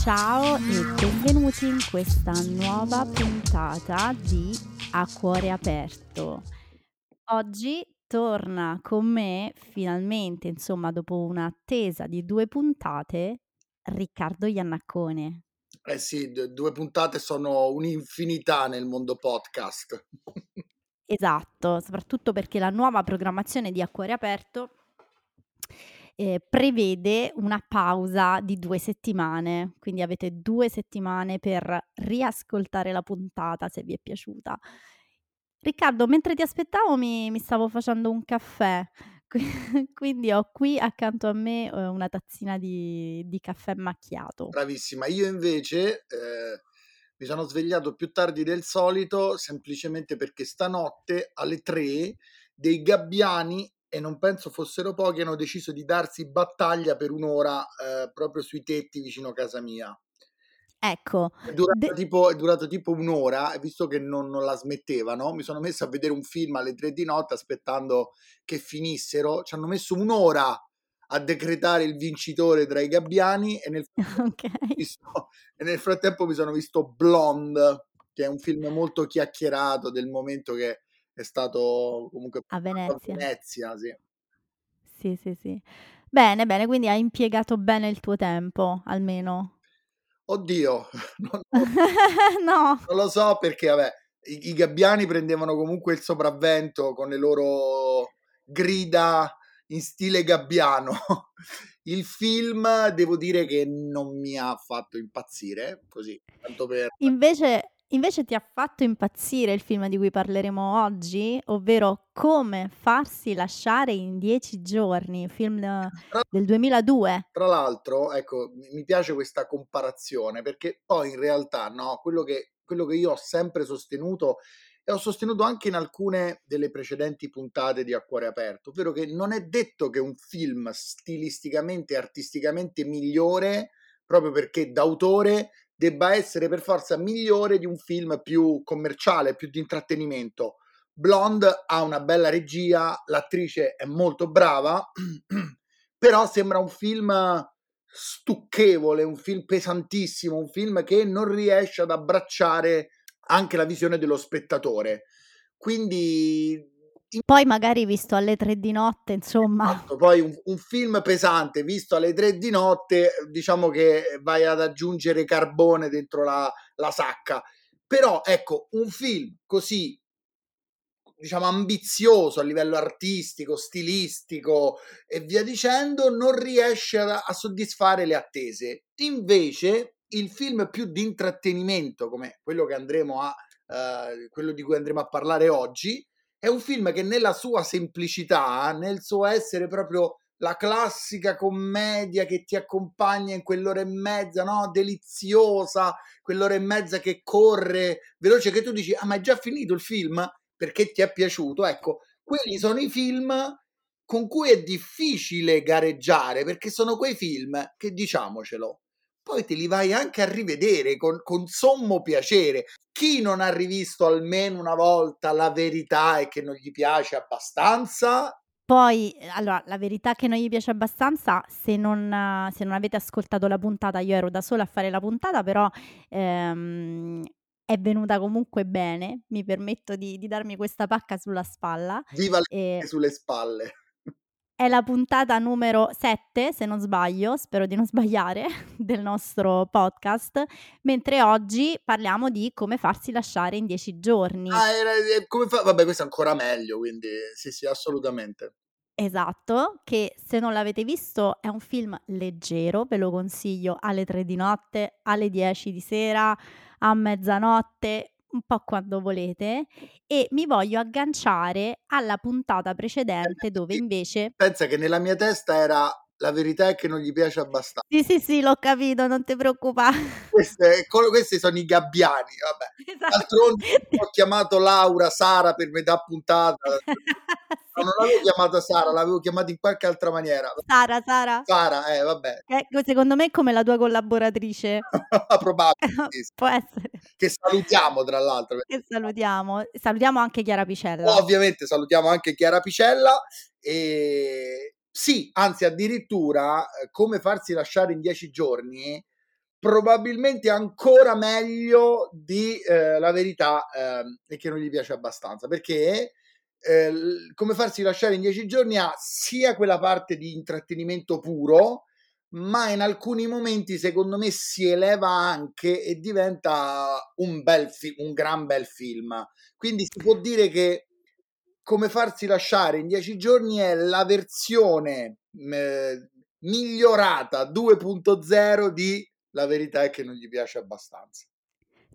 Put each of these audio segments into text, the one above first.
Ciao e benvenuti in questa nuova puntata di A Cuore Aperto. Oggi torna con me finalmente, insomma, dopo un'attesa di due puntate, Riccardo Iannaccone. Eh sì, due puntate sono un'infinità nel mondo podcast. Esatto, soprattutto perché la nuova programmazione di A Cuore Aperto eh, prevede una pausa di due settimane, quindi avete due settimane per riascoltare la puntata se vi è piaciuta. Riccardo, mentre ti aspettavo mi, mi stavo facendo un caffè, quindi ho qui accanto a me eh, una tazzina di, di caffè macchiato. Bravissima, io invece eh, mi sono svegliato più tardi del solito semplicemente perché stanotte alle 3 dei gabbiani e non penso fossero pochi hanno deciso di darsi battaglia per un'ora eh, proprio sui tetti vicino a casa mia. Ecco. È durato, de- tipo, è durato tipo un'ora e visto che non, non, la smettevano mi sono messo a vedere un film alle tre di notte aspettando che finissero. Ci hanno messo un'ora a decretare il vincitore tra i gabbiani e nel, okay. visto, e nel frattempo mi sono visto Blonde, che è un film molto chiacchierato del momento che è stato comunque a Venezia. A Venezia sì. sì, sì, sì. Bene, bene, quindi hai impiegato bene il tuo tempo, almeno. Oddio, non, no. non lo so perché, vabbè, i, i, gabbiani prendevano comunque il sopravvento con le loro grida in stile gabbiano. Il film devo dire che non mi ha fatto impazzire, così, tanto per... Invece, Invece ti ha fatto impazzire il film di cui parleremo oggi, ovvero Come farsi lasciare in dieci giorni, film del 2002. Tra l'altro, ecco, mi piace questa comparazione perché poi in realtà, no, quello che, quello che io ho sempre sostenuto e ho sostenuto anche in alcune delle precedenti puntate di A Cuore Aperto, ovvero che non è detto che un film stilisticamente e artisticamente migliore, proprio perché d'autore, debba essere per forza migliore di un film più commerciale, più di intrattenimento. Blonde ha una bella regia, l'attrice è molto brava, però sembra un film stucchevole, un film pesantissimo, un film che non riesce ad abbracciare anche la visione dello spettatore. Quindi poi magari visto alle tre di notte, insomma. Esatto, poi un, un, film pesante visto alle tre di notte, diciamo che vai ad aggiungere carbone dentro la, la sacca. Però ecco, un film così diciamo ambizioso a livello artistico, stilistico e via dicendo, non riesce a, a soddisfare le attese. Invece, il film più di intrattenimento, come quello che andremo a uh, quello di cui andremo a parlare oggi, è un film che nella sua semplicità, nel suo essere proprio la classica commedia che ti accompagna in quell'ora e mezza, no? Deliziosa, quell'ora e mezza che corre veloce, che tu dici, ah, ma è già finito il film? Perché ti è piaciuto? Ecco, quelli sono i film con cui è difficile gareggiare, perché sono quei film che, diciamocelo, poi te li vai anche a rivedere con, con, sommo piacere. Chi non ha rivisto almeno una volta la verità e che non gli piace abbastanza? Poi, allora, la verità che non gli piace abbastanza, se non, se non avete ascoltato la puntata, io ero da sola a fare la puntata, però ehm, è venuta comunque bene, mi permetto di, di, darmi questa pacca sulla spalla. Viva le e... sulle spalle! È la puntata numero 7, se non sbaglio, spero di non sbagliare, del nostro podcast, mentre oggi parliamo di come farsi lasciare in 10 giorni. Ah, era, come fa- vabbè, questo è ancora meglio, quindi sì, sì, assolutamente. Esatto, che se non l'avete visto è un film leggero, ve lo consiglio alle 3 di notte, alle 10 di sera, a mezzanotte, un po' quando volete e mi voglio agganciare alla puntata precedente dove invece... Pensa che nella mia testa era la verità è che non gli piace abbastanza. Sì, sì, sì, l'ho capito, non ti preoccupare. Queste, questi sono i gabbiani, vabbè. Esatto. D'altronde ho chiamato Laura, Sara per metà puntata. No, non l'avevo chiamata Sara, l'avevo chiamata in qualche altra maniera. Sara, Sara. Sara, eh, vabbè. Eh, secondo me è come la tua collaboratrice. Probabile. Può essere. che salutiamo tra l'altro. Che salutiamo. Salutiamo anche Chiara Picella. Ovviamente salutiamo anche Chiara Picella. E sì, anzi addirittura eh, come farsi lasciare in dieci giorni probabilmente ancora meglio di eh, la verità eh, e che non gli piace abbastanza perché eh, come farsi lasciare in dieci giorni ha sia quella parte di intrattenimento puro ma in alcuni momenti secondo me si eleva anche e diventa un bel fi- un gran bel film quindi si può dire che come farsi lasciare in dieci giorni è la versione eh, migliorata 2.0 di la verità è che non gli piace abbastanza.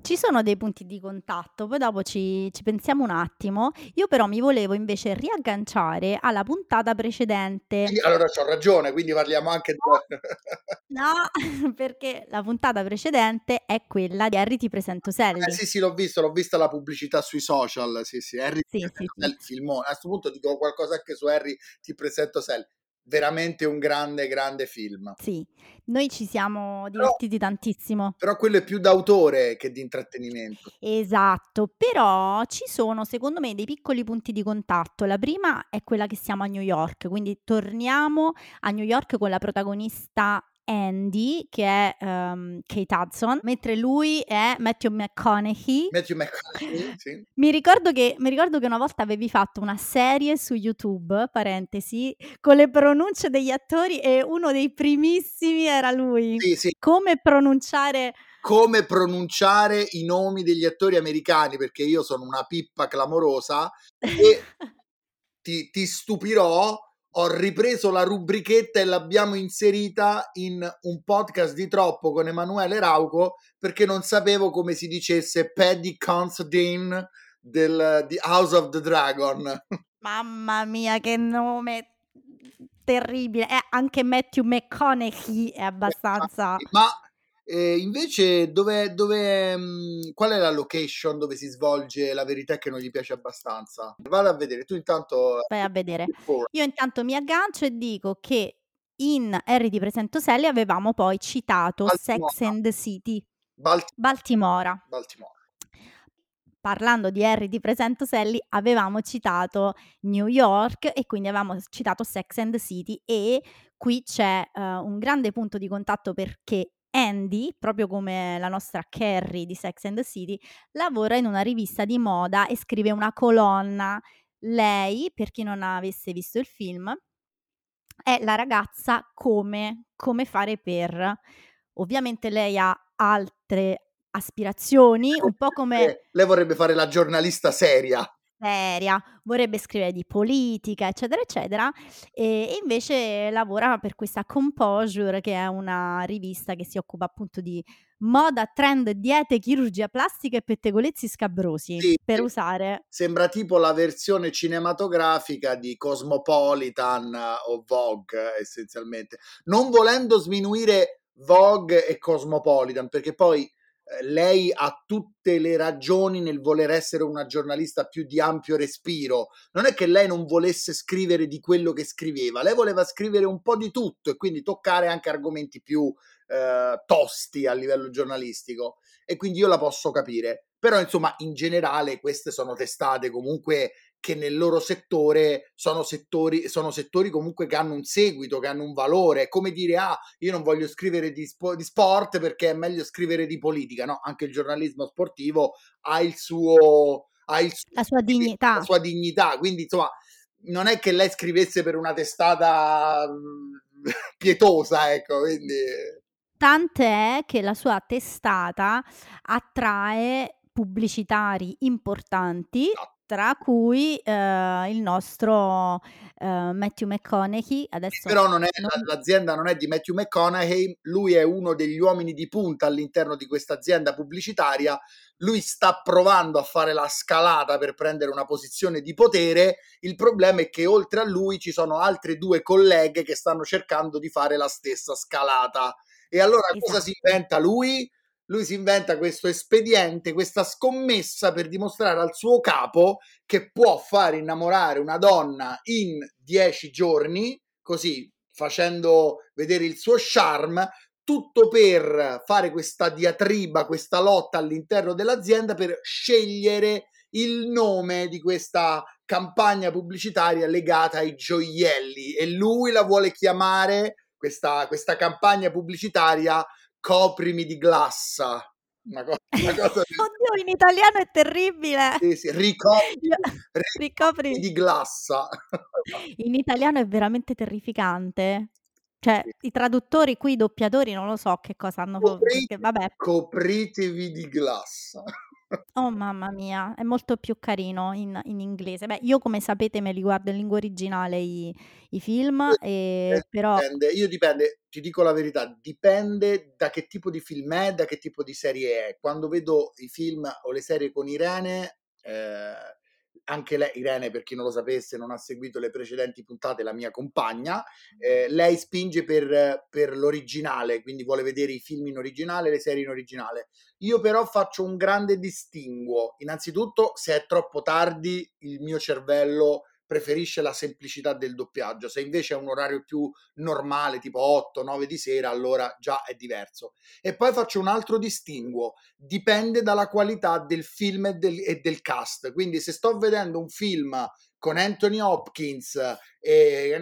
Ci sono dei punti di contatto, poi dopo ci, ci pensiamo un attimo. Io però mi volevo invece riagganciare alla puntata precedente. Quindi, allora ho ragione, quindi parliamo anche no, no, perché la puntata precedente è quella di Harry ti presento Sally. Eh, sì, sì, l'ho visto, l'ho vista la pubblicità sui social, sì, sì, Harry sì, ti sì, sì. filmone. A questo punto dico qualcosa anche su Harry ti presento Sally veramente un grande, grande film. Sì, noi ci siamo divertiti però, tantissimo. Però quello è più d'autore che di intrattenimento. Esatto, però ci sono secondo me dei piccoli punti di contatto. La prima è quella che siamo a New York, quindi torniamo a New York con la protagonista Andy, che è um, Kate Hudson, mentre lui è Matthew McConaughey. Matthew McConaughey, sì. mi, ricordo che, mi ricordo che una volta avevi fatto una serie su YouTube, parentesi, con le pronunce degli attori e uno dei primissimi era lui. Sì, sì. Come pronunciare come pronunciare i nomi degli attori americani perché io sono una pippa clamorosa e ti, ti stupirò ho ripreso la rubrichetta e l'abbiamo inserita in un podcast di troppo con Emanuele Rauco perché non sapevo come si dicesse Paddy Considine del The House of the Dragon. Mamma mia, che nome terribile! Eh, anche Matthew McConaughey è abbastanza. Ma e invece, dove, dove, mhmm, qual è la location dove si svolge la verità che non gli piace abbastanza? Vado a vedere, tu intanto... Vai a vedere. Io intanto mi aggancio e dico che in Harry ti presento Sally avevamo poi citato Baltimora. Sex and the City. Balti- Baltimora. Baltimora. Parlando di Harry ti presento Sally, avevamo citato New York e quindi avevamo citato Sex and the City e qui c'è uh, un grande punto di contatto perché Andy, proprio come la nostra Carrie di Sex and the City, lavora in una rivista di moda e scrive una colonna. Lei, per chi non avesse visto il film, è la ragazza come, come fare per. Ovviamente lei ha altre aspirazioni, un po' come... Lei vorrebbe fare la giornalista seria seria, vorrebbe scrivere di politica, eccetera, eccetera, e invece lavora per questa Composure, che è una rivista che si occupa appunto di moda, trend, diete, chirurgia plastica e pettegolezzi scabrosi sì, per usare. Sembra tipo la versione cinematografica di Cosmopolitan o Vogue, essenzialmente. Non volendo sminuire Vogue e Cosmopolitan, perché poi lei ha tutte le ragioni nel voler essere una giornalista più di ampio respiro. Non è che lei non volesse scrivere di quello che scriveva, lei voleva scrivere un po' di tutto e quindi toccare anche argomenti più eh, tosti a livello giornalistico. E quindi io la posso capire. Però, insomma, in generale queste sono testate comunque che nel loro settore sono settori, sono settori comunque che hanno un seguito, che hanno un valore. È come dire, ah, io non voglio scrivere di, spo- di, sport perché è meglio scrivere di politica. No, anche il giornalismo sportivo ha il suo... Ha il suo la sua dignità. La sua dignità. Quindi, insomma, non è che lei scrivesse per una testata mm, pietosa, ecco, quindi... Tant'è che la sua testata attrae pubblicitari importanti esatto tra cui eh, il nostro eh, Matthew McConaughey. Adesso Però non è, non... l'azienda non è di Matthew McConaughey, lui è uno degli uomini di punta all'interno di questa azienda pubblicitaria. Lui sta provando a fare la scalata per prendere una posizione di potere. Il problema è che oltre a lui ci sono altre due colleghe che stanno cercando di fare la stessa scalata. E allora esatto. cosa si inventa lui? Lui si inventa questo espediente, questa scommessa per dimostrare al suo capo che può fare innamorare una donna in dieci giorni, così facendo vedere il suo charme, tutto per fare questa diatriba, questa lotta all'interno dell'azienda per scegliere il nome di questa campagna pubblicitaria legata ai gioielli. E lui la vuole chiamare questa, questa campagna pubblicitaria coprimi di glassa. Una cosa, una cosa Oddio, in italiano è terribile. Sì, sì, ricopri, ricopri di glassa. In italiano è veramente terrificante. Cioè, i traduttori qui, i doppiatori, non lo so che cosa hanno Coprite, vabbè. Copritevi di glassa. Oh mamma mia, è molto più carino in, in inglese. Beh, io come sapete me li guardo in lingua originale i, i film, e, eh, però... Dipende, io dipende, ti dico la verità, dipende da che tipo di film è, da che tipo di serie è. Quando vedo i film o le serie con Irene, eh, anche lei, Irene, per chi non lo sapesse, non ha seguito le precedenti puntate, la mia compagna, eh, lei spinge per, per, l'originale, quindi vuole vedere i film in originale, le serie in originale. Io però faccio un grande distinguo. Innanzitutto, se è troppo tardi, il mio cervello preferisce la semplicità del doppiaggio. Se invece è un orario più normale, tipo 8-9 di sera, allora già è diverso. E poi faccio un altro distinguo, dipende dalla qualità del film e del, e del cast. Quindi se sto vedendo un film con Anthony Hopkins e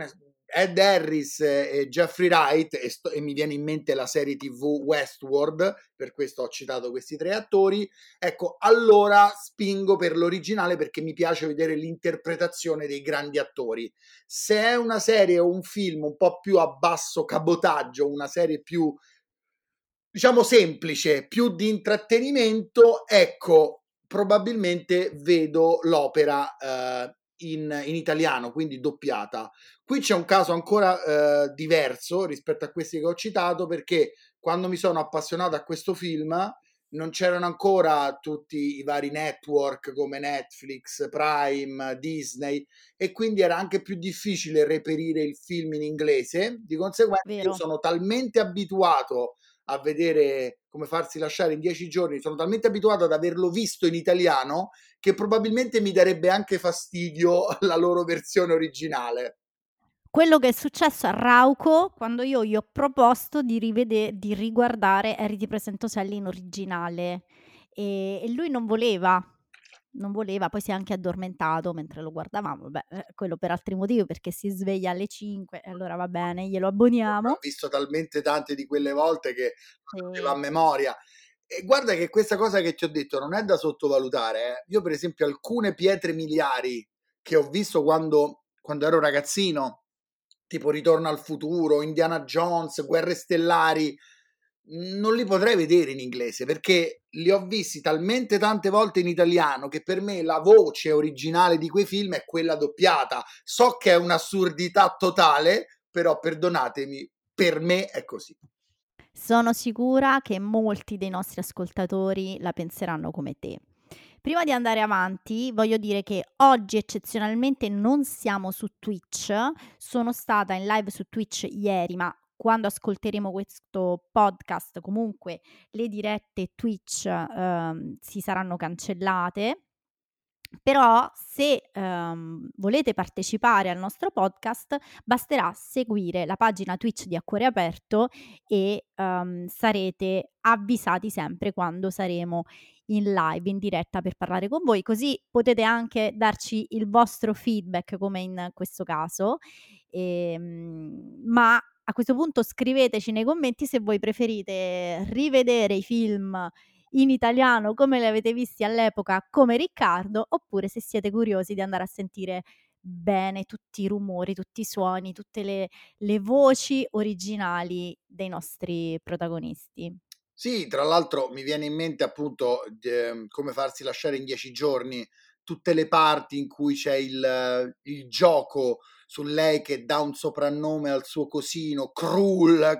Ed Harris e Jeffrey Wright e, sto, e, mi viene in mente la serie tv Westworld, per questo ho citato questi tre attori, ecco, allora spingo per l'originale perché mi piace vedere l'interpretazione dei grandi attori. Se è una serie o un film un po' più a basso cabotaggio, una serie più, diciamo, semplice, più di intrattenimento, ecco, probabilmente vedo l'opera eh, in, in, italiano, quindi doppiata. Qui c'è un caso ancora eh, diverso rispetto a questi che ho citato perché quando mi sono appassionato a questo film non c'erano ancora tutti i vari network come Netflix, Prime, Disney e quindi era anche più difficile reperire il film in inglese. Di conseguenza Vero. io sono talmente abituato a vedere come farsi lasciare in dieci giorni, sono talmente abituato ad averlo visto in italiano che probabilmente mi darebbe anche fastidio la loro versione originale. Quello che è successo a Rauco quando io gli ho proposto di, rivede- di riguardare Harry ti presento Sally in originale e, e lui non voleva, non voleva, poi si è anche addormentato mentre lo guardavamo, beh, eh, quello per altri motivi perché si sveglia alle 5 e allora va bene, glielo abboniamo. Ho visto talmente tante di quelle volte che sì. a memoria. E guarda che questa cosa che ti ho detto non è da sottovalutare. Eh. Io per esempio alcune pietre miliari che ho visto quando, quando ero ragazzino, tipo Ritorno al futuro, Indiana Jones, Guerre stellari, non li potrei vedere in inglese perché li ho visti talmente tante volte in italiano che per me la voce originale di quei film è quella doppiata. So che è un'assurdità totale, però perdonatemi, per me è così. Sono sicura che molti dei nostri ascoltatori la penseranno come te. Prima di andare avanti, voglio dire che oggi eccezionalmente non siamo su Twitch. Sono stata in live su Twitch ieri, ma quando ascolteremo questo podcast comunque le dirette Twitch eh, si saranno cancellate. Però se um, volete partecipare al nostro podcast basterà seguire la pagina Twitch di Acquare Aperto e um, sarete avvisati sempre quando saremo in live, in diretta per parlare con voi, così potete anche darci il vostro feedback come in questo caso. E, ehm, ma a questo punto scriveteci nei commenti se voi preferite rivedere i film in italiano come li avete visti all'epoca come Riccardo oppure se siete curiosi di andare a sentire bene tutti i rumori, tutti i suoni, tutte le, le voci originali dei nostri protagonisti. Sì, tra l'altro mi viene in mente appunto eh, come farsi lasciare in dieci giorni tutte le parti in cui c'è il, il gioco su lei che dà un soprannome al suo cosino, Krull.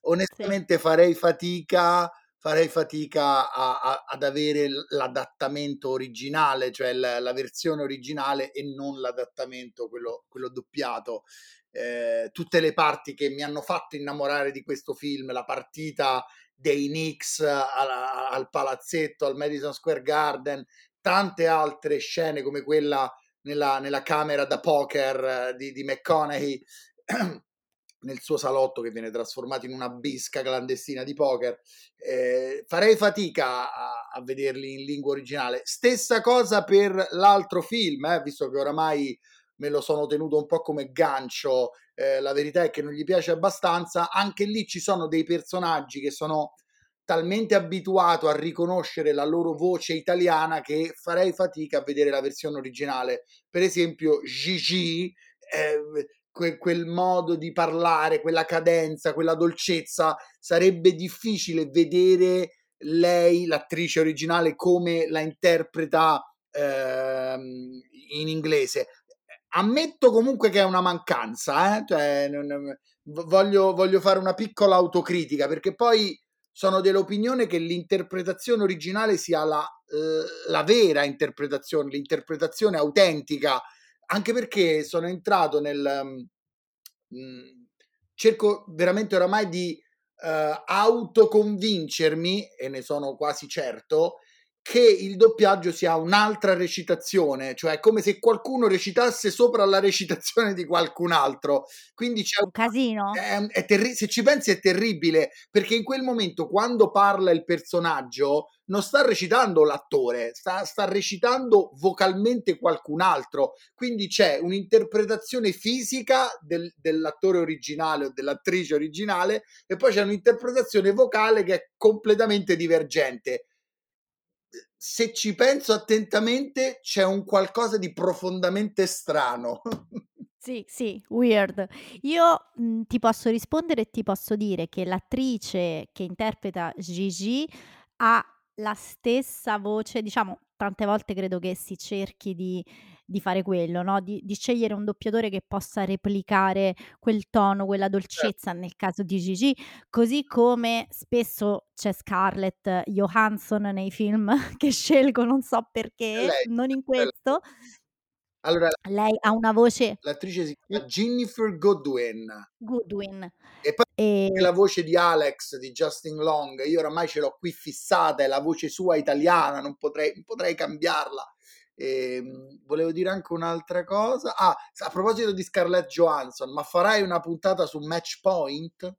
Onestamente sì. farei fatica farei fatica a, a, ad avere l'adattamento originale, cioè la, la, versione originale e non l'adattamento, quello, quello doppiato. Eh, tutte le parti che mi hanno fatto innamorare di questo film, la partita dei Knicks al, al palazzetto, al Madison Square Garden, tante altre scene come quella nella, nella camera da poker di, di McConaughey nel suo salotto che viene trasformato in una bisca clandestina di poker. Eh, farei fatica a, a, vederli in lingua originale. Stessa cosa per l'altro film, eh, visto che oramai me lo sono tenuto un po' come gancio. Eh, la verità è che non gli piace abbastanza. Anche lì ci sono dei personaggi che sono talmente abituato a riconoscere la loro voce italiana che farei fatica a vedere la versione originale. Per esempio, Gigi, eh, que- quel modo di parlare, quella cadenza, quella dolcezza, sarebbe difficile vedere lei, l'attrice originale, come la interpreta eh, in inglese. Ammetto comunque che è una mancanza, eh? cioè, non, voglio, voglio fare una piccola autocritica perché poi sono dell'opinione che l'interpretazione originale sia la, eh, la vera interpretazione, l'interpretazione autentica, anche perché sono entrato nel... Mm, cerco veramente oramai di uh, autoconvincermi, e ne sono quasi certo, che il doppiaggio sia un'altra recitazione, cioè come se qualcuno recitasse sopra la recitazione di qualcun altro. Quindi c'è un casino. È, è terri- se ci pensi è terribile, perché in quel momento quando parla il personaggio non sta recitando l'attore, sta, sta recitando vocalmente qualcun altro. Quindi c'è un'interpretazione fisica del, dell'attore originale o dell'attrice originale e poi c'è un'interpretazione vocale che è completamente divergente se ci penso attentamente, c'è un qualcosa di profondamente strano. Sì, sì, weird. Io mh, mhmm, ti posso rispondere e ti posso dire che l'attrice che interpreta Gigi ha la stessa voce, diciamo, tante volte credo che si cerchi di di fare quello, no? di, di, scegliere un doppiatore che possa replicare quel tono, quella certo. dolcezza nel caso di Gigi, così come spesso c'è Scarlett Johansson nei film che scelgo, non so perché, lei, non in questo. Allora, lei ha una voce. L'attrice si chiama Jennifer Goodwin. Goodwin. E poi e... la voce di Alex di Justin Long, io oramai ce l'ho qui fissata, è la voce sua italiana, non potrei, non potrei cambiarla. E, ehm, volevo dire anche un'altra cosa. Ah, a proposito di Scarlett Johansson, ma farai una puntata su Match Point?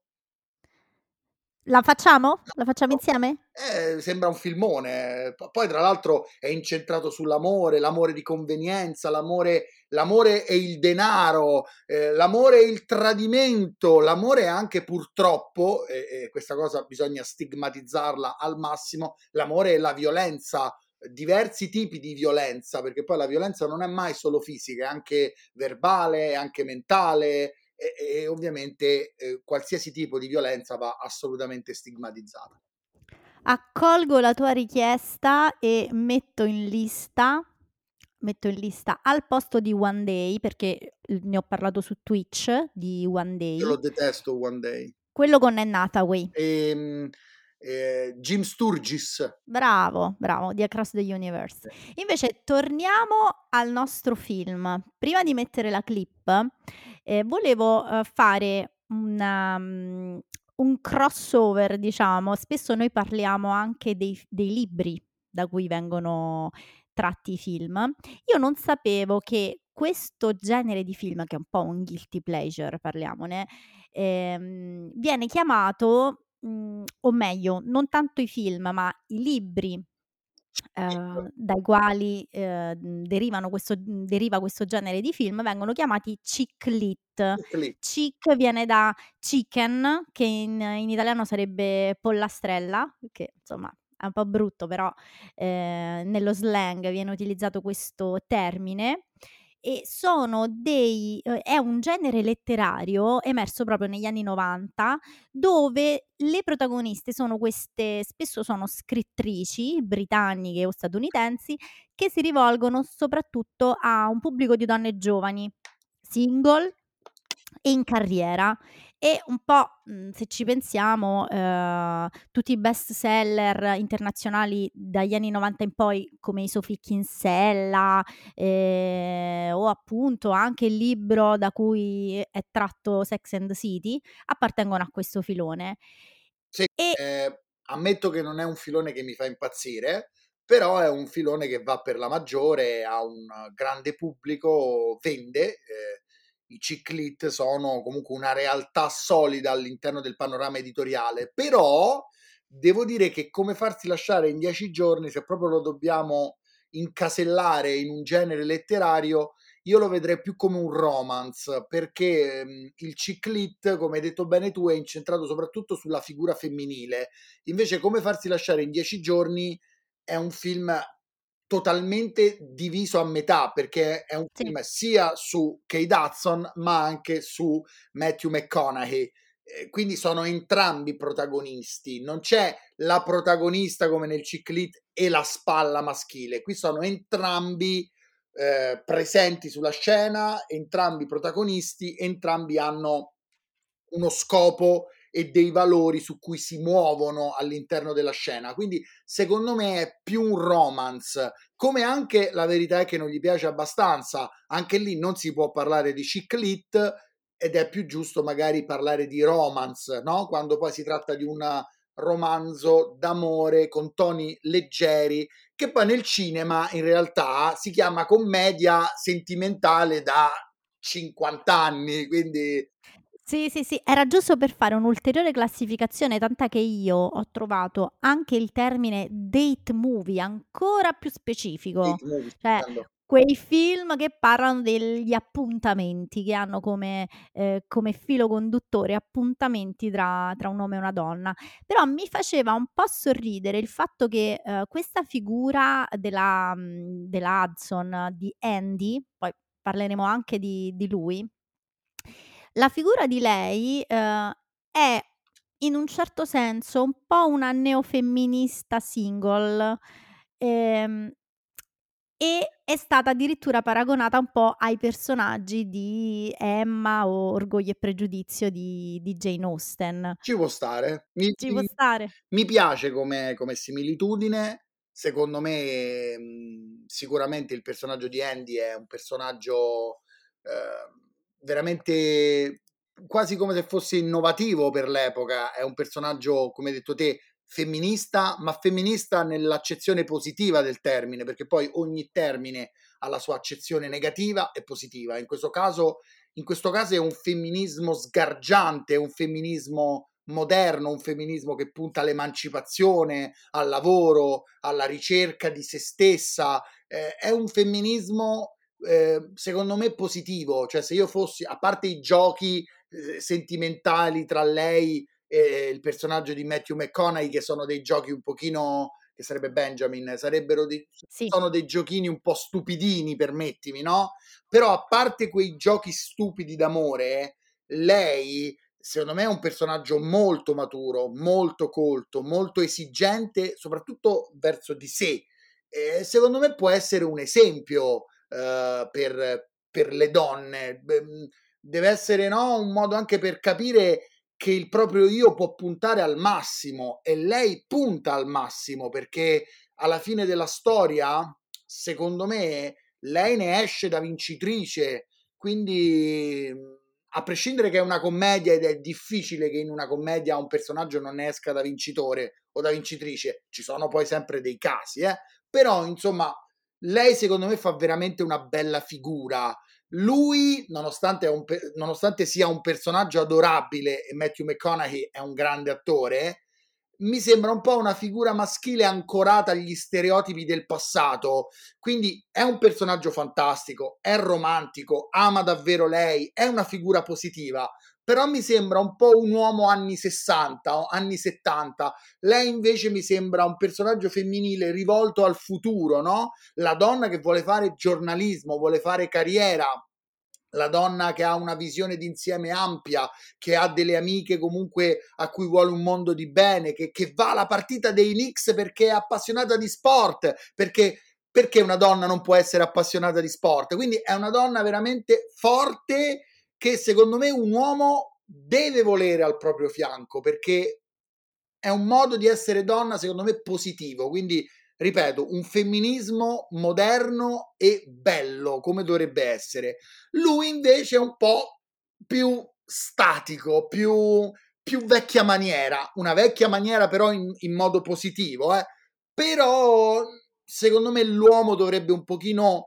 La facciamo? La facciamo insieme? Eh, sembra un filmone. Poi, tra l'altro, è incentrato sull'amore, l'amore di convenienza, l'amore, l'amore e il denaro, eh, l'amore e il tradimento, l'amore anche purtroppo, e, e questa cosa bisogna stigmatizzarla al massimo, l'amore e la violenza diversi tipi di violenza, perché poi la violenza non è mai solo fisica, è anche verbale, è anche mentale e, e ovviamente eh, qualsiasi tipo di violenza va assolutamente stigmatizzata. Accolgo la tua richiesta e metto in lista metto in lista al posto di One Day perché ne ho parlato su Twitch di One Day. Io lo detesto One Day. Quello con Anne Hathaway. Ehm eh, Jim Sturgis. Bravo, bravo, di Across the Universe. Invece torniamo al nostro film. Prima di mettere la clip, eh, volevo uh, fare una, um, un crossover, diciamo. Spesso noi parliamo anche dei, dei libri da cui vengono tratti i film. Io non sapevo che questo genere di film, che è un po' un guilty pleasure, parliamone, ehm, viene chiamato mhmm, o meglio, non tanto i film, ma i libri, ehm, dai quali, ehm, derivano questo deriva questo genere di film, vengono chiamati chick lit. Chick viene da chicken, che in in italiano sarebbe pollastrella, che insomma è un po' brutto, però, ehm, nello slang viene utilizzato questo termine e sono dei uhm, è un genere letterario emerso proprio negli anni '90, dove le protagoniste sono queste spesso sono scrittrici britanniche o statunitensi, che si rivolgono soprattutto a un pubblico di donne giovani, single e in carriera e un po', mhmm, se ci pensiamo, ehm, tutti i best seller internazionali dagli anni '90 in poi, come i Sophie Kinsella, ehm, o appunto anche il libro da cui è tratto Sex and the City, appartengono a questo filone. Sì, e ehm, ammetto che non è un filone che mi fa impazzire, però è un filone che va per la maggiore, ha un grande pubblico, vende, ehm i ciclit sono comunque una realtà solida all'interno del panorama editoriale, però devo dire che come farsi lasciare in dieci giorni, se proprio lo dobbiamo incasellare in un genere letterario, io lo vedrei più come un romance, perché mhmm, il ciclit, come hai detto bene tu, è incentrato soprattutto sulla figura femminile. Invece, come farsi lasciare in dieci giorni è un film totalmente diviso a metà, perché è un Sì. film sia su Kate Hudson, ma anche su Matthew McConaughey. quindi sono entrambi protagonisti, non c'è la protagonista come nel ciclit e la spalla maschile, qui sono entrambi eh, presenti sulla scena, entrambi protagonisti, entrambi hanno uno scopo e dei valori su cui si muovono all'interno della scena. Quindi, secondo me, è più un romance. Come anche la verità è che non gli piace abbastanza. Anche lì non si può parlare di chick lit ed è più giusto magari parlare di romance, no? Quando poi si tratta di un romanzo d'amore con toni leggeri che poi nel cinema in realtà si chiama commedia sentimentale da 50 anni, quindi sì, sì, sì, era giusto per fare un'ulteriore classificazione, tant'è che io ho trovato anche il termine date movie ancora più specifico. Date movie, cioè, quei film che parlano degli appuntamenti, che hanno come, eh, come filo conduttore appuntamenti tra, tra, un uomo e una donna. Però mi faceva un po' sorridere il fatto che eh, questa figura della, della Hudson, di Andy, poi parleremo anche di, di lui, la figura di lei, ehm, è in un certo senso un po' una neofemminista single, ehm, e è stata addirittura paragonata un po' ai personaggi di Emma o Orgoglio e Pregiudizio di di Jane Austen. Ci può stare. Mi Ci può stare. mi piace come come similitudine. Secondo me, mhmm, sicuramente il personaggio di Andy è un personaggio, ehm veramente quasi come se fosse innovativo per l'epoca. È un personaggio, come hai detto te, femminista, ma femminista nell'accezione positiva del termine, perché poi ogni termine ha la sua accezione negativa e positiva. In questo caso, in questo caso è un femminismo sgargiante, un femminismo moderno, un femminismo che punta all'emancipazione, al lavoro, alla ricerca di se stessa. Eh, è un femminismo eh, secondo me positivo, cioè se io fossi, a parte i giochi eh, sentimentali tra lei e il personaggio di Matthew McConaughey che sono dei giochi un pochino che sarebbe Benjamin, sarebbero dei, sì. sono dei giochini un po' stupidini, permettimi, no? Però a parte quei giochi stupidi d'amore, lei secondo me è un personaggio molto maturo, molto colto, molto esigente, soprattutto verso di sé. E secondo me può essere un esempio uh, per, per, le donne. Deve essere no, un modo anche per capire che il proprio io può puntare al massimo e lei punta al massimo perché alla fine della storia, secondo me, lei ne esce da vincitrice. Quindi, a prescindere che è una commedia ed è difficile che in una commedia un personaggio non ne esca da vincitore o da vincitrice, ci sono poi sempre dei casi, eh? però insomma lei secondo me fa veramente una bella figura. Lui, nonostante, un, nonostante, sia un personaggio adorabile e Matthew McConaughey è un grande attore, mi sembra un po' una figura maschile ancorata agli stereotipi del passato. Quindi è un personaggio fantastico, è romantico, ama davvero lei, è una figura positiva, però mi sembra un po' un uomo anni 60, anni 70. Lei invece mi sembra un personaggio femminile rivolto al futuro, no? La donna che vuole fare giornalismo, vuole fare carriera, la donna che ha una visione d'insieme ampia, che ha delle amiche comunque a cui vuole un mondo di bene, che, che va alla partita dei Knicks perché è appassionata di sport, perché, perché una donna non può essere appassionata di sport. Quindi è una donna veramente forte che secondo me un uomo deve volere al proprio fianco perché è un modo di essere donna secondo me positivo. Quindi ripeto un femminismo moderno e bello come dovrebbe essere. Lui invece è un po' più statico più, più vecchia maniera. Una vecchia maniera però in, in modo positivo eh? però secondo me l'uomo dovrebbe un pochino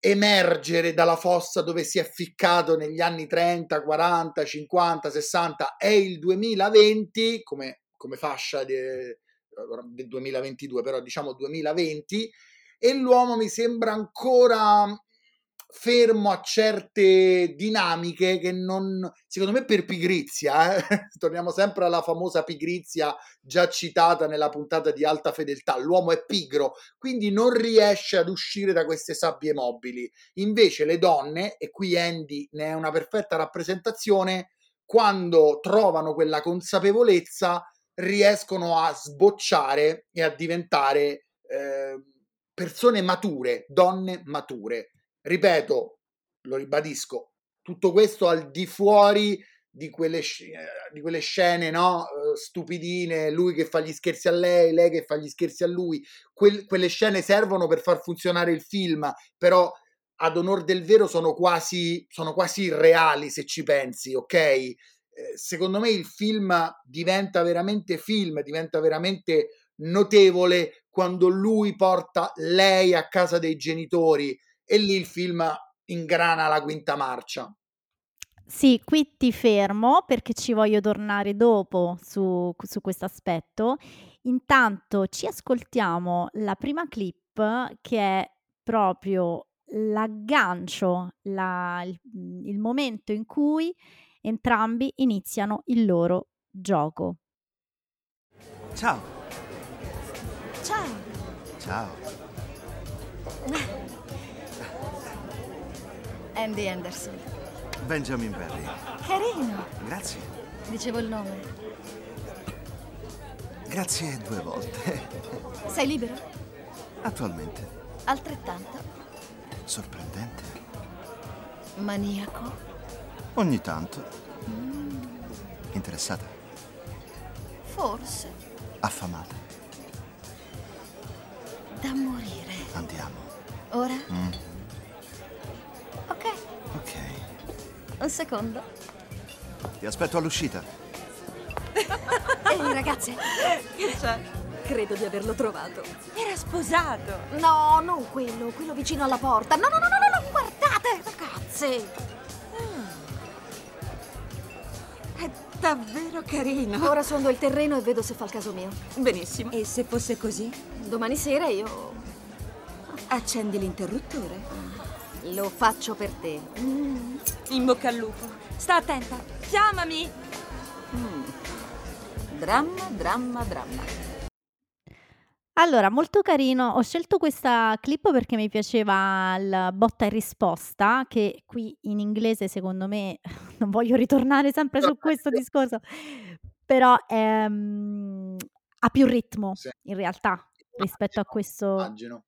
emergere dalla fossa dove si è ficcato negli anni 30, 40, 50, 60 è il 2020 come, come fascia de, del 2022, però diciamo 2020 e l'uomo mi sembra ancora fermo a certe dinamiche che non, secondo me per pigrizia, eh? torniamo sempre alla famosa pigrizia già citata nella puntata di alta fedeltà, l'uomo è pigro, quindi non riesce ad uscire da queste sabbie mobili, invece le donne, e qui Andy ne è una perfetta rappresentazione, quando trovano quella consapevolezza riescono a sbocciare e a diventare eh, persone mature, donne mature ripeto, lo ribadisco, tutto questo al di fuori di quelle, di quelle scene no? Eh, stupidine, lui che fa gli scherzi a lei, lei che fa gli scherzi a lui, que- quelle scene servono per far funzionare il film, però ad onor del vero sono quasi, sono quasi irreali se ci pensi, ok? Eh, secondo me il film diventa veramente film, diventa veramente notevole quando lui porta lei a casa dei genitori e lì il film ingrana la quinta marcia. Sì, qui ti fermo perché ci voglio tornare dopo su, su questo aspetto. Intanto ci ascoltiamo la prima clip che è proprio l'aggancio, la, il, il momento in cui entrambi iniziano il loro gioco. Ciao. Ciao. Ciao. Andy Anderson. Benjamin Barry. Carino. Grazie. Dicevo il nome. Grazie due volte. Sei libero? Attualmente. Altrettanto. Sorprendente. Maniaco? Ogni tanto. Interessata? Forse. Affamata? Da morire. Andiamo. Ora? Mm. Un secondo. Ti aspetto all'uscita. Ehi, ragazze. Che c'è? Credo di averlo trovato. Era sposato. No, non quello, quello vicino alla porta. No, no, no, no, no, no, guardate, ragazze. È davvero carino. Ora sondo il terreno e vedo se fa il caso mio. Benissimo. E se fosse così? Domani sera io Accendi l'interruttore. Lo faccio per te. In bocca al lupo. Sta attenta. Chiamami. Dramma, dramma, dramma. Allora, molto carino. Ho scelto questa clip perché mi piaceva il botta e risposta, che qui in inglese secondo me, non voglio ritornare sempre su questo discorso, però ehm, ha più ritmo Sì. in realtà rispetto a questo. Immagino.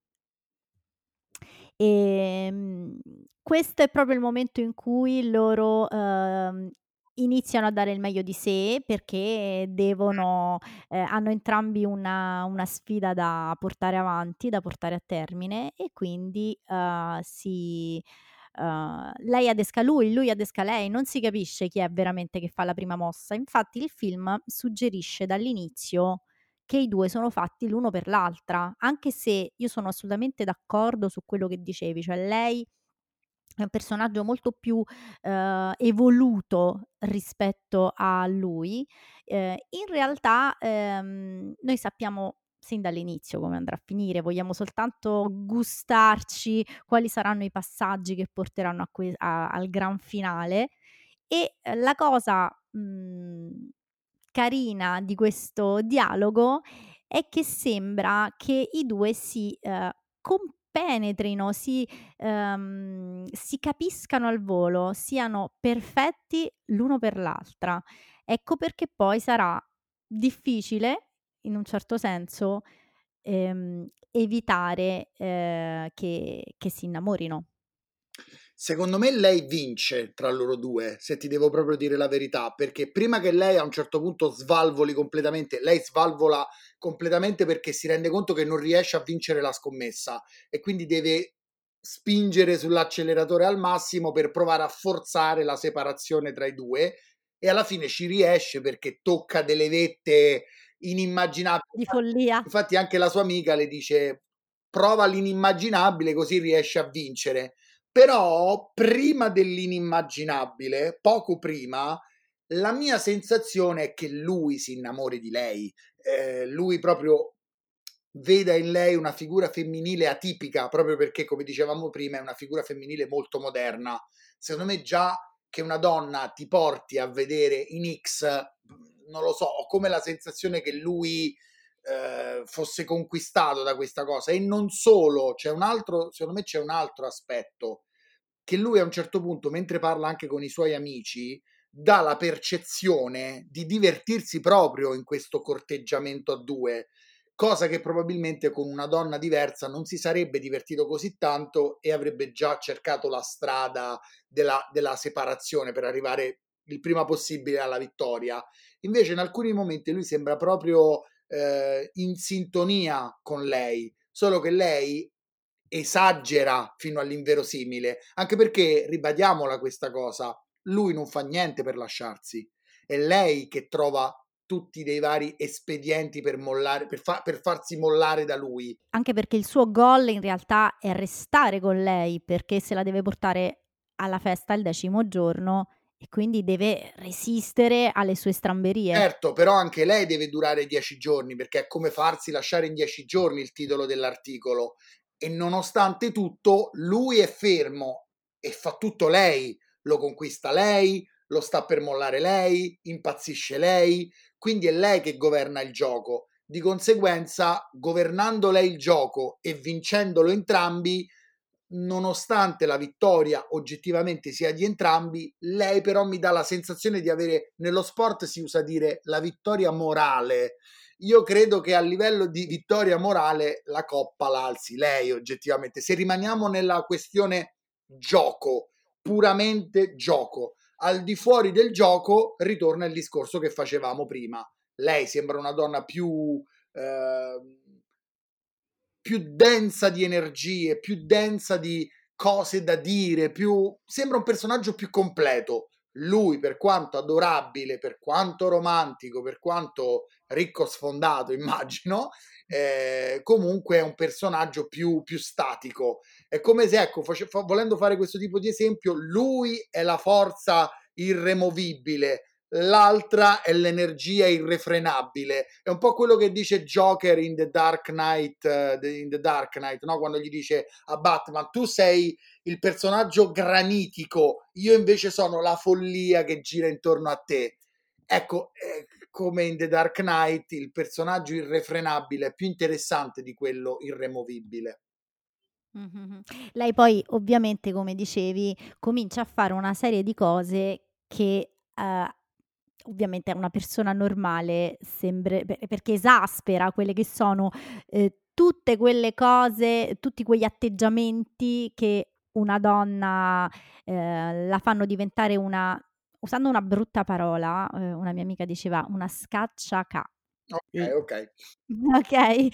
Ehm, questo è proprio il momento in cui loro ehm, iniziano a dare il meglio di sé perché devono, eh, hanno entrambi una, una sfida da portare avanti, da portare a termine e quindi eh, si, eh, lei adesca lui, lui adesca lei, non si capisce chi è veramente che fa la prima mossa. Infatti il film suggerisce dall'inizio che i due sono fatti l'uno per l'altra, anche se io sono assolutamente d'accordo su quello che dicevi, cioè lei è un personaggio molto più eh, evoluto rispetto a lui. Eh, in realtà ehm, noi sappiamo sin dall'inizio come andrà a finire, vogliamo soltanto gustarci quali saranno i passaggi che porteranno a que- a- al gran finale e eh, la cosa mh, carina di questo dialogo è che sembra che i due si eh, compenetrino, si, ehm, si capiscano al volo, siano perfetti l'uno per l'altra. Ecco perché poi sarà difficile, in un certo senso, ehm, evitare eh, che, che si innamorino. Secondo me lei vince tra loro due, se ti devo proprio dire la verità, perché prima che lei a un certo punto svalvoli completamente, lei svalvola completamente perché si rende conto che non riesce a vincere la scommessa e quindi deve spingere sull'acceleratore al massimo per provare a forzare la separazione tra i due e alla fine ci riesce perché tocca delle vette inimmaginabili. Di follia. Infatti anche la sua amica le dice prova l'inimmaginabile così riesce a vincere. Però prima dell'inimmaginabile, poco prima, la mia sensazione è che lui si innamori di lei. Eh, lui proprio veda in lei una figura femminile atipica, proprio perché, come dicevamo prima, è una figura femminile molto moderna. Secondo me già che una donna ti porti a vedere in X, non lo so, ho come la sensazione che lui eh, fosse conquistato da questa cosa. E non solo, c'è un altro, secondo me c'è un altro aspetto, che lui a un certo punto, mentre parla anche con i suoi amici, dà la percezione di divertirsi proprio in questo corteggiamento a due cosa che probabilmente con una donna diversa non si sarebbe divertito così tanto e avrebbe già cercato la strada della, della separazione per arrivare il prima possibile alla vittoria. Invece in alcuni momenti lui sembra proprio eh, in sintonia con lei, solo che lei esagera fino all'inverosimile, anche perché, ribadiamola questa cosa, lui non fa niente per lasciarsi, è lei che trova tutti dei vari espedienti per, mollare, per, fa, per farsi mollare da lui. Anche perché il suo goal in realtà è restare con lei perché se la deve portare alla festa il decimo giorno e quindi deve resistere alle sue stramberie. Certo, però anche lei deve durare dieci giorni perché è come farsi lasciare in dieci giorni il titolo dell'articolo e nonostante tutto lui è fermo e fa tutto lei, lo conquista lei, lo sta per mollare lei, impazzisce lei, quindi è lei che governa il gioco. Di conseguenza, governando lei il gioco e vincendolo entrambi, nonostante la vittoria oggettivamente sia di entrambi, lei però mi dà la sensazione di avere, nello sport si usa dire la vittoria morale. Io credo che a livello di vittoria morale la coppa l'alzi lei oggettivamente. Se rimaniamo nella questione gioco, puramente gioco, al di fuori del gioco ritorna il discorso che facevamo prima. Lei sembra una donna più, eh, più densa di energie, più densa di cose da dire, più... sembra un personaggio più completo. Lui, per quanto adorabile, per quanto romantico, per quanto ricco sfondato, immagino, eh, comunque è un personaggio più, più statico. È come se, ecco, face, fa, volendo fare questo tipo di esempio, lui è la forza irremovibile, l'altra è l'energia irrefrenabile. È un po' quello che dice Joker in The Dark Knight, uh, in The Dark Knight, no? quando gli dice a Batman, tu sei il personaggio granitico, io invece sono la follia che gira intorno a te. Ecco, eh, come in The Dark Knight, il personaggio irrefrenabile è più interessante di quello irremovibile. Mh-mh-mh. Lei poi ovviamente, come dicevi, comincia a fare una serie di cose che, uhm, ovviamente a una persona normale sembre pe perché esaspera quelle che sono, ehm, tutte quelle cose, tutti quegli atteggiamenti che una donna, ehm, la fanno diventare una usando una brutta parola, uhm, una mia amica diceva una scacciaca. Ok, ok. Okay,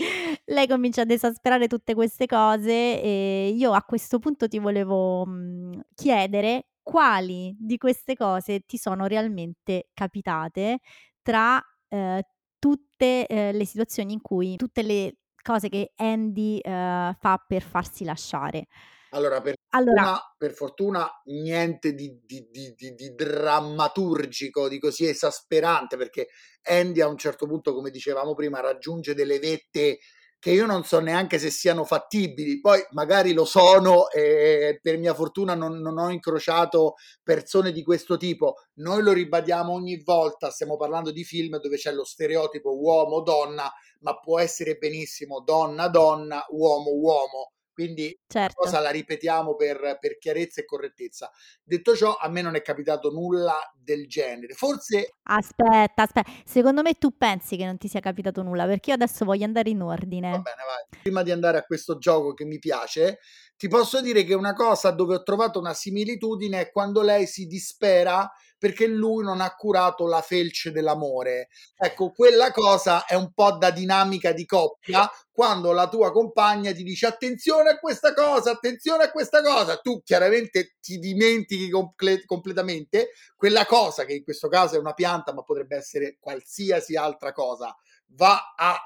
lei comincia ad esasperare tutte queste cose e io a questo punto ti volevo, mhmm, chiedere quali di queste cose ti sono realmente capitate tra, ehm, tutte, ehm, le situazioni in cui tutte le cose che Andy, ehm, fa per farsi lasciare. Allora, per Allora fortuna per fortuna niente di di di di drammaturgico, di così esasperante, perché Andy a un certo punto, come dicevamo prima, raggiunge delle vette che io non so neanche se siano fattibili, poi magari lo sono e per mia fortuna non, non ho incrociato persone di questo tipo. Noi lo ribadiamo ogni volta, stiamo parlando di film dove c'è lo stereotipo uomo-donna, ma può essere benissimo donna-donna, uomo-uomo quindi certo. cosa la ripetiamo per, per, chiarezza e correttezza. Detto ciò, a me non è capitato nulla del genere. Forse. Aspetta, aspetta. Secondo me tu pensi che non ti sia capitato nulla, perché io adesso voglio andare in ordine. Va bene, vai. Prima di andare a questo gioco che mi piace, ti posso dire che una cosa dove ho trovato una similitudine è quando lei si dispera perché lui non ha curato la felce dell'amore. Ecco, quella cosa è un po' da dinamica di coppia quando la tua compagna ti dice attenzione a questa cosa, attenzione a questa cosa, tu chiaramente ti dimentichi comple- completamente quella cosa che in questo caso è una pianta, ma potrebbe essere qualsiasi altra cosa. Va a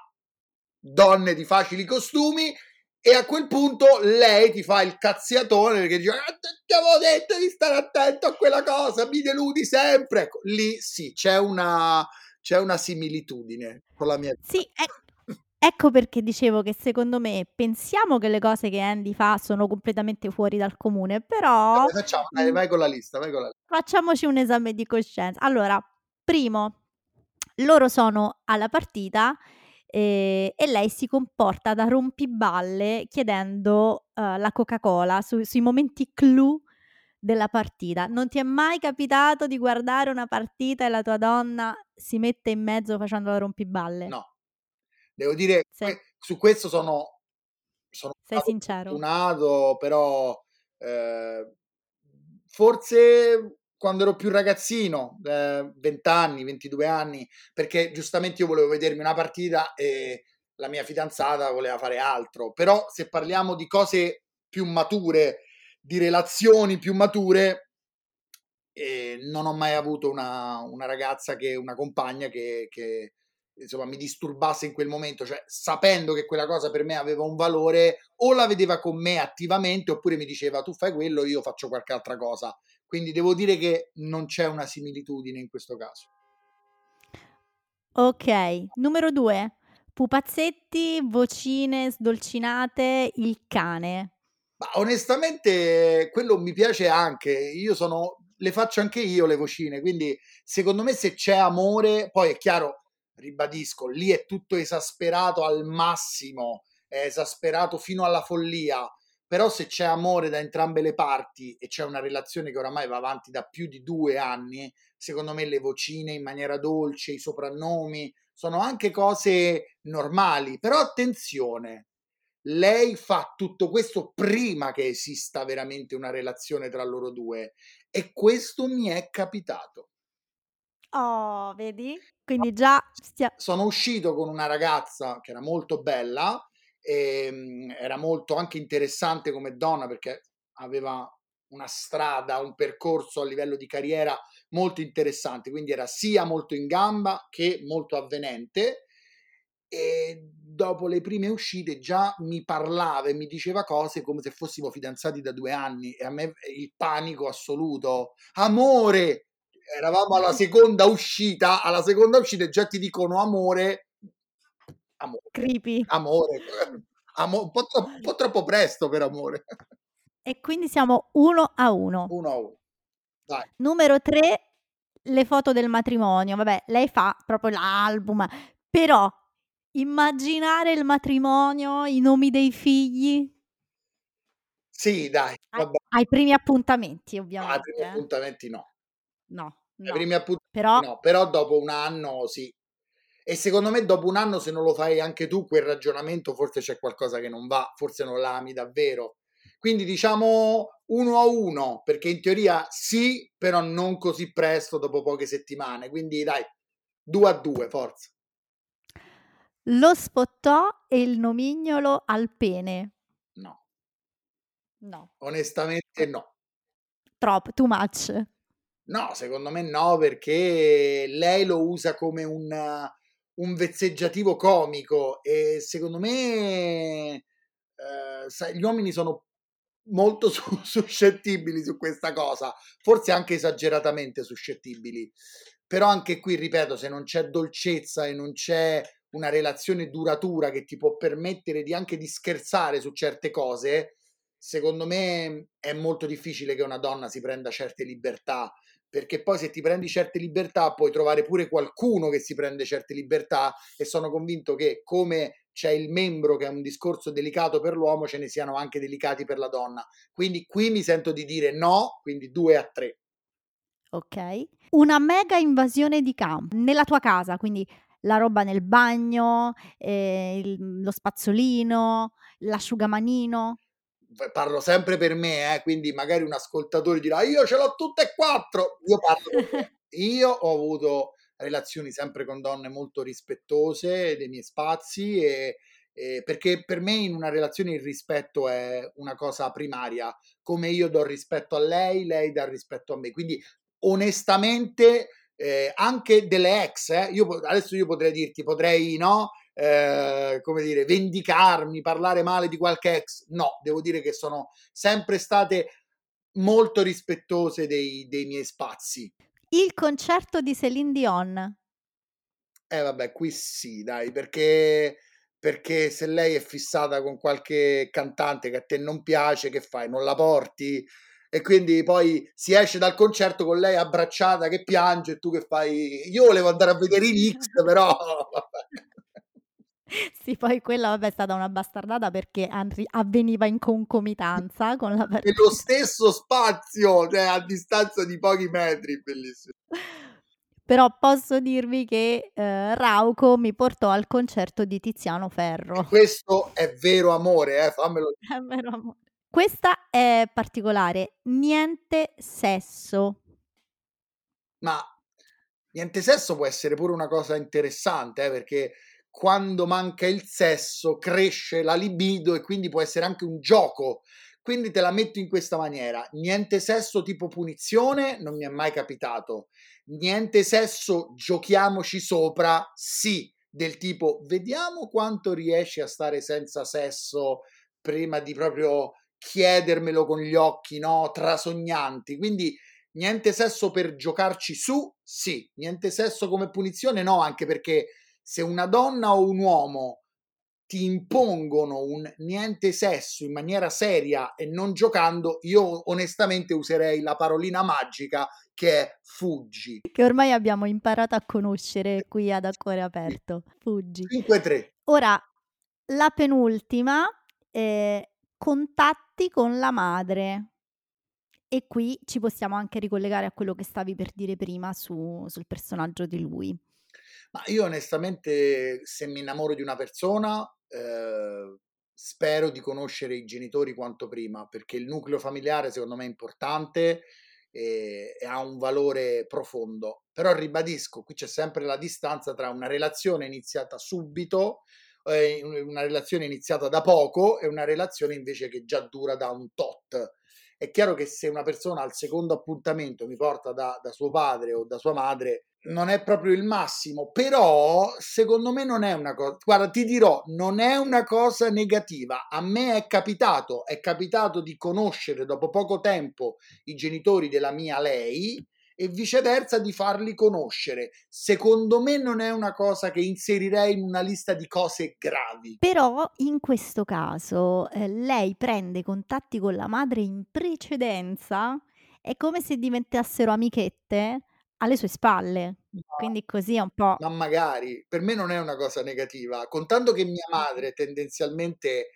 donne di facili costumi E a quel punto lei ti fa il cazziatone perché dice: "Ah, Ti avevo detto di stare attento a quella cosa, mi deludi sempre. Ecco, lì sì, c'è una, c'è una similitudine con la mia Sì, ec- ecco perché dicevo che secondo me pensiamo che le cose che Andy fa sono completamente fuori dal comune, però Vabbè, facciamo, dai, vai con la lista, vai con la lista. facciamoci un esame di coscienza. Allora, primo, loro sono alla partita eh, e lei si comporta da rompiballe chiedendo eh, la Coca-Cola su- sui momenti clou della partita. Non ti è mai capitato di guardare una partita e la tua donna si mette in mezzo facendo la rompiballe? No, devo dire, que- su questo sono, sono sei sincero? fortunato, però eh, forse quando ero più ragazzino, eh, 20 anni, 22 anni, perché giustamente io volevo vedermi una partita e la mia fidanzata voleva fare altro. Però se parliamo di cose più mature, di relazioni più mature, eh, non ho mai avuto una, una ragazza che, una compagna che, che insomma mi disturbasse in quel momento, cioè sapendo che quella cosa per me aveva un valore, o la vedeva con me attivamente, oppure mi diceva tu fai quello, io faccio qualche altra cosa. Quindi devo dire che non c'è una similitudine in questo caso. Ok, numero due. Pupazzetti, vocine sdolcinate, il cane. Ma onestamente quello mi piace anche, io sono, le faccio anche io le vocine, quindi secondo me se c'è amore, poi è chiaro, ribadisco, lì è tutto esasperato al massimo, è esasperato fino alla follia, però se c'è amore da entrambe le parti e c'è una relazione che oramai va avanti da più di due anni, secondo me le vocine in maniera dolce, i soprannomi, sono anche cose normali, però attenzione, lei fa tutto questo prima che esista veramente una relazione tra loro due e questo mi è capitato. Oh, vedi? Quindi già stia... Sono uscito con una ragazza che era molto bella, e, mm, era molto anche interessante come donna perché aveva una strada, un percorso a livello di carriera molto interessante, quindi era sia molto in gamba che molto avvenente e dopo le prime uscite già mi parlava e mi diceva cose come se fossimo fidanzati da due anni e a me il panico assoluto. Amore! Eravamo alla seconda uscita, alla seconda uscita già ti dicono amore. Amore. Creepy. Amore. Amo- un, po troppo, un po' troppo presto per amore. E quindi siamo uno a uno. Uno a uno. Vai. Numero tre, le foto del matrimonio. Vabbè, lei fa proprio l'album, però immaginare il matrimonio, i nomi dei figli Sì, dai, ai, vabbè. ai primi appuntamenti, No, ai ovviamente. primi eh. appuntamenti no. No, no. primi appuntamenti Però no, però dopo un anno sì. E secondo me dopo un anno se non lo fai anche tu quel ragionamento forse c'è qualcosa che non va, forse non l'ami davvero. Quindi diciamo uno a uno, perché in teoria sì, però non così presto dopo poche settimane. Quindi dai, due a due, forza. lo spottò e il nomignolo al pene. No, No, onestamente no. troppo, too much. No, secondo me no, perché lei lo usa come un, un vezzeggiativo comico e secondo me eh, sai, gli uomini sono molto su- suscettibili su questa cosa, forse anche esageratamente suscettibili. Però anche qui, ripeto, se non c'è dolcezza e non c'è una relazione duratura che ti può permettere di anche di scherzare su certe cose, secondo me è molto difficile che una donna si prenda certe libertà perché poi se ti prendi certe libertà puoi trovare pure qualcuno che si prende certe libertà e sono convinto che come c'è il membro che è un discorso delicato per l'uomo, ce ne siano anche delicati per la donna. Quindi qui mi sento di dire no, quindi due a tre. Ok. Una mega invasione di campo nella tua casa, quindi la roba nel bagno, eh, il- lo spazzolino, l'asciugamanino. Parlo sempre per me, eh, quindi magari un ascoltatore dirà io ce l'ho tutte e quattro. Io parlo. Io ho avuto relazioni sempre con donne molto rispettose dei miei spazi e, e perché per me in una relazione il rispetto è una cosa primaria, come io do rispetto a lei, lei dà rispetto a me. Quindi onestamente eh, anche delle ex, eh, io, adesso io potrei dirti, potrei no, eh, come dire, vendicarmi, parlare male di qualche ex. No, devo dire che sono sempre state molto rispettose dei, dei miei spazi. Il concerto di Celine Dion. Eh vabbè, qui sì, dai, perché, perché se lei è fissata con qualche cantante che a te non piace, che fai? Non la porti? E quindi poi si esce dal concerto con lei abbracciata che piange e tu che fai? Io volevo andare a vedere i Knicks, però... Sì, poi quella vabbè, è stata una bastardata perché anzi, avveniva in concomitanza con la Nello stesso spazio, cioè a distanza di pochi metri, bellissimo. Però posso dirvi che eh, Rauco mi portò al concerto di Tiziano Ferro. Questo è vero amore, eh, fammelo È vero amore. Questa è particolare, niente sesso. Ma niente sesso può essere pure una cosa interessante, eh, perché quando manca il sesso cresce la libido e quindi può essere anche un gioco. Quindi te la metto in questa maniera: niente sesso tipo punizione, non mi è mai capitato. Niente sesso, giochiamoci sopra, sì, del tipo vediamo quanto riesci a stare senza sesso prima di proprio chiedermelo con gli occhi, no, trasognanti. Quindi niente sesso per giocarci su, sì, niente sesso come punizione, no, anche perché se una donna o un uomo ti impongono un niente sesso in maniera seria e non giocando, io onestamente userei la parolina magica che è fuggi. Che ormai abbiamo imparato a conoscere qui ad Acquore Aperto. Fuggi. 5-3. Ora, la penultima, eh, contatti con la madre. E qui ci possiamo anche ricollegare a quello che stavi per dire prima su, sul personaggio di lui. Ma io onestamente, se mi innamoro di una persona, eh, spero di conoscere i genitori quanto prima, perché il nucleo familiare secondo me è importante e, e ha un valore profondo. Però ribadisco, qui c'è sempre la distanza tra una relazione iniziata subito, eh, una relazione iniziata da poco e una relazione invece che già dura da un tot. È chiaro che se una persona al secondo appuntamento mi porta da, da suo padre o da sua madre, non è proprio il massimo, però secondo me non è una cosa, guarda ti dirò, non è una cosa negativa, a me è capitato, è capitato di conoscere dopo poco tempo i genitori della mia lei e viceversa di farli conoscere. Secondo me non è una cosa che inserirei in una lista di cose gravi. Però in questo caso eh, lei prende contatti con la madre in precedenza, è come se diventassero amichette alle sue spalle. No. Quindi così è un po'... Ma magari, per me non è una cosa negativa, contando che mia madre tendenzialmente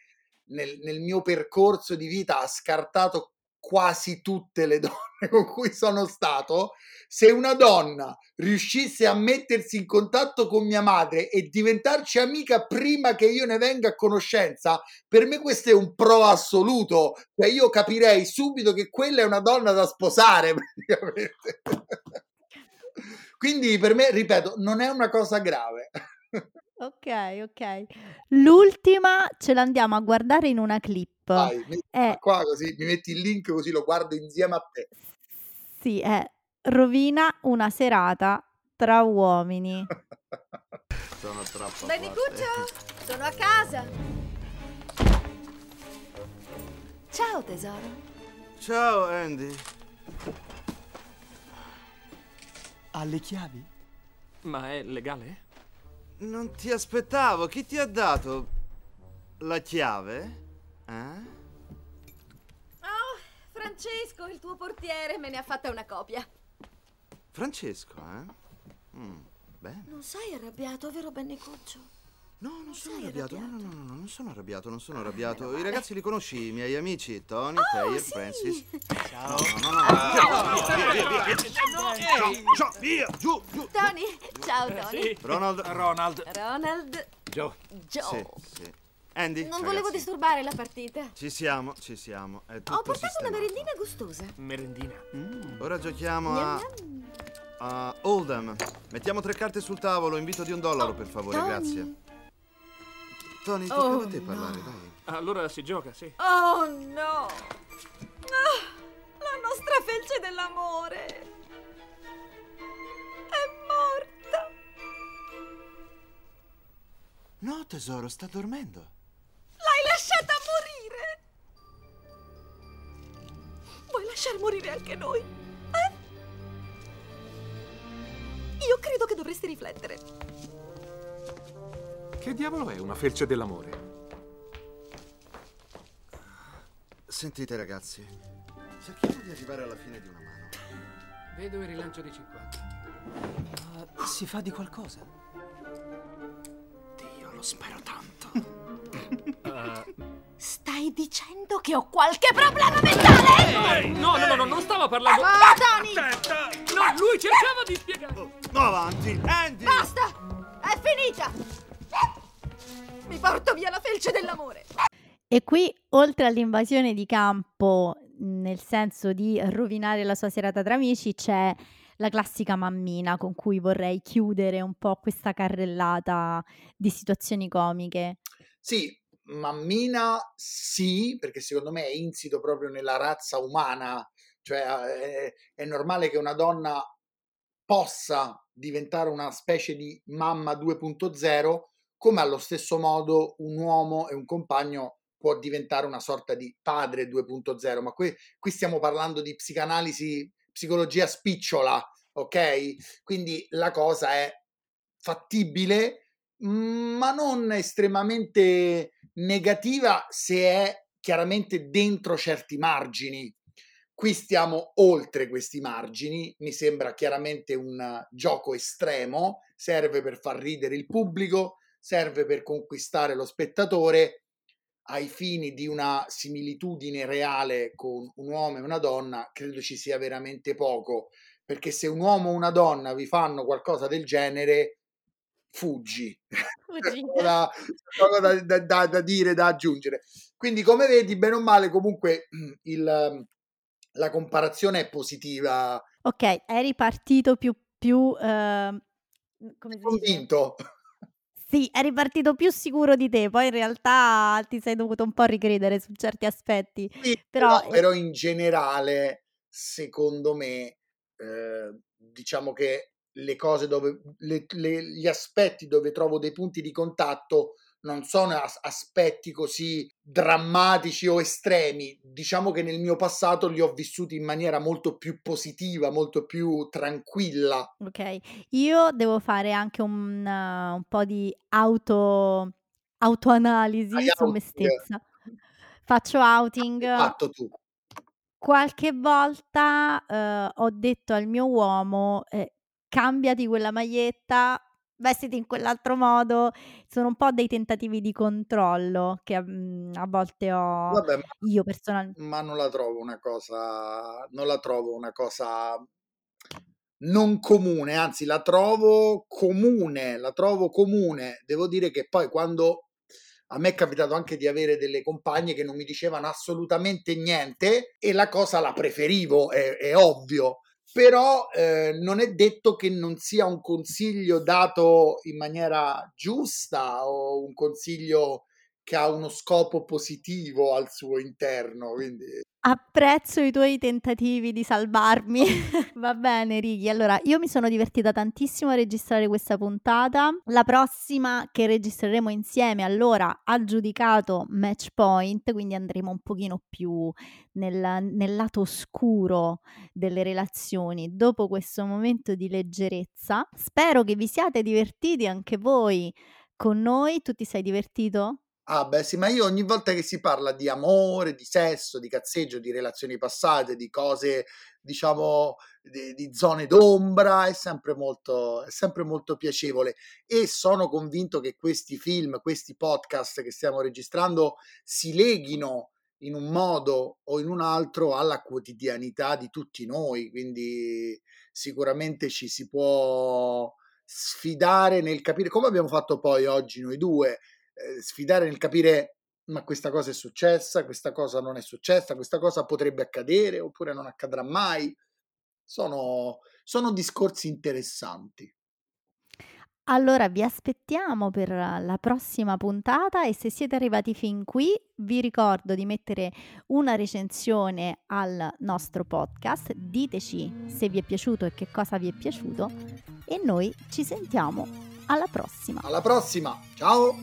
nel, nel mio percorso di vita ha scartato quasi tutte le donne con cui sono stato, se una donna riuscisse a mettersi in contatto con mia madre e diventarci amica prima che io ne venga a conoscenza, per me questo è un pro assoluto. Cioè io capirei subito che quella è una donna da sposare, praticamente. Quindi per me, ripeto, non è una cosa grave. Ok, ok. L'ultima ce l'andiamo a guardare in una clip. Vai, È, qua così mi metti il link così lo guardo insieme a te. sì, è Rovina una serata tra uomini. Sono troppo Benny forte. Cuccio, sono a casa. Ciao tesoro. Ciao Andy. Ha le chiavi? Ma è legale? Non ti aspettavo. Chi ti ha dato la chiave? Eh? Oh, Francesco, il tuo portiere, me ne ha fatta una copia. Francesco, eh? Mm, bene. Non sei arrabbiato, vero Benny Cuccio? No, non sono sei arrabbiato. No, no, arrabbiato? no, no, non sono arrabbiato, non sono Ah, arrabbiato. I ragazzi li conosci, i miei amici, Tony, Oh, Taylor, sì. Francis. Ciao. No, no, no, no. Giù, via, giù, giù. Tony, ciao Tony. Sì. Ronald. Ronald. Ronald, Joe. Joe. Sì, sì. Andy. Non volevo ragazzi, disturbare la partita. Ci siamo, ci siamo. È tutto Ho portato una sistemato. merendina gustosa. Merendina. Ora giochiamo a, a Oldham. Mettiamo tre carte sul tavolo. Invito di un dollaro, per favore, Tony. grazie. Tony, tocca Oh, a te no. parlare, dai. Allora si gioca, sì. Oh no! Ah, la nostra felce dell'amore è morta! No, tesoro, sta dormendo. L'hai lasciata morire! Vuoi lasciar morire anche noi? Eh? Io credo che dovresti riflettere. Che diavolo è una felce dell'amore? Sentite, ragazzi, cerchiamo di arrivare alla fine di una mano. Vedo il rilancio di 50. Ma si fa di qualcosa? Dio, lo spero tanto. Stai dicendo che ho qualche problema mentale? Ehi, no, no, no, no, non stavo parlando. Ah, Tony! No, lui cercava di spiegare. No, avanti, Andy! Basta! È finita! Porto via la felce dell'amore. E qui, oltre all'invasione di campo, nel senso di rovinare la sua serata tra amici, c'è la classica mammina con cui vorrei chiudere un po' questa carrellata di situazioni comiche. Sì, mammina sì, perché secondo me è insito proprio nella razza umana, cioè è, è normale che una donna possa diventare una specie di mamma 2.0, come allo stesso modo un uomo e un compagno può diventare una sorta di padre 2.0, ma qui, qui stiamo parlando di psicanalisi, psicologia spicciola, ok? Quindi la cosa è fattibile, mm, ma non estremamente negativa se è chiaramente dentro certi margini. Qui stiamo oltre questi margini, mi sembra chiaramente un gioco estremo, serve per far ridere il pubblico, serve per conquistare lo spettatore ai fini di una similitudine reale con un uomo e una donna, credo ci sia veramente poco, perché se un uomo o una donna vi fanno qualcosa del genere, fuggi. Fuggi. da, da, da- da- dire, da aggiungere. Quindi, come vedi, bene o male, comunque il- la comparazione è positiva. Ok, eri partito più, più come si dice? Sì, eri partito più sicuro di te, poi in realtà ti sei dovuto un po' ricredere su certi aspetti. Sì, Però, però, però in generale, secondo me, eh, diciamo che le cose dove le- le- gli aspetti dove trovo dei punti di contatto non sono as- aspetti così drammatici o estremi. Diciamo che nel mio passato li ho vissuti in maniera molto più positiva, molto più tranquilla. Ok, io devo fare anche un, uh, un po' di auto, autoanalisi Hai su me outing. stessa. Faccio outing. Fatto tu. Qualche volta eh, ho detto al mio uomo, eh, cambiati quella maglietta, vestiti in quell'altro modo. Sono un po' dei tentativi di controllo che mm, a volte ho Vabbè, io personalmente. ma non la trovo una cosa, non la trovo una cosa non comune, anzi la trovo comune, la trovo comune. Devo dire che poi quando a me è capitato anche di avere delle compagne che non mi dicevano assolutamente niente e la cosa la preferivo, è, è ovvio. Però eh, non è detto che non sia un consiglio dato in maniera giusta o un consiglio che ha uno scopo positivo al suo interno. Quindi Apprezzo i tuoi tentativi di salvarmi. Va bene, Righi. Allora, io mi sono divertita tantissimo a registrare questa puntata. La prossima che registreremo insieme, allora, ha giudicato Match Point, quindi andremo un pochino più nel, nel lato oscuro delle relazioni dopo questo momento di leggerezza. Spero che vi siate divertiti anche voi con noi. Tu ti sei divertito? Ah, beh, sì, ma io ogni volta che si parla di amore, di sesso, di cazzeggio, di relazioni passate, di cose, diciamo, di, di zone d'ombra, è sempre molto, è sempre molto piacevole. E sono convinto che questi film, questi podcast che stiamo registrando si leghino in un modo o in un altro alla quotidianità di tutti noi. Quindi sicuramente ci si può sfidare nel capire, come abbiamo fatto poi oggi noi due eh, sfidare nel capire ma questa cosa è successa, questa cosa non è successa, questa cosa potrebbe accadere oppure non accadrà mai. Sono, sono discorsi interessanti. Allora vi aspettiamo per la prossima puntata e se siete arrivati fin qui vi ricordo di mettere una recensione al nostro podcast, diteci se vi è piaciuto e che cosa vi è piaciuto e noi ci sentiamo alla prossima. Alla prossima, ciao!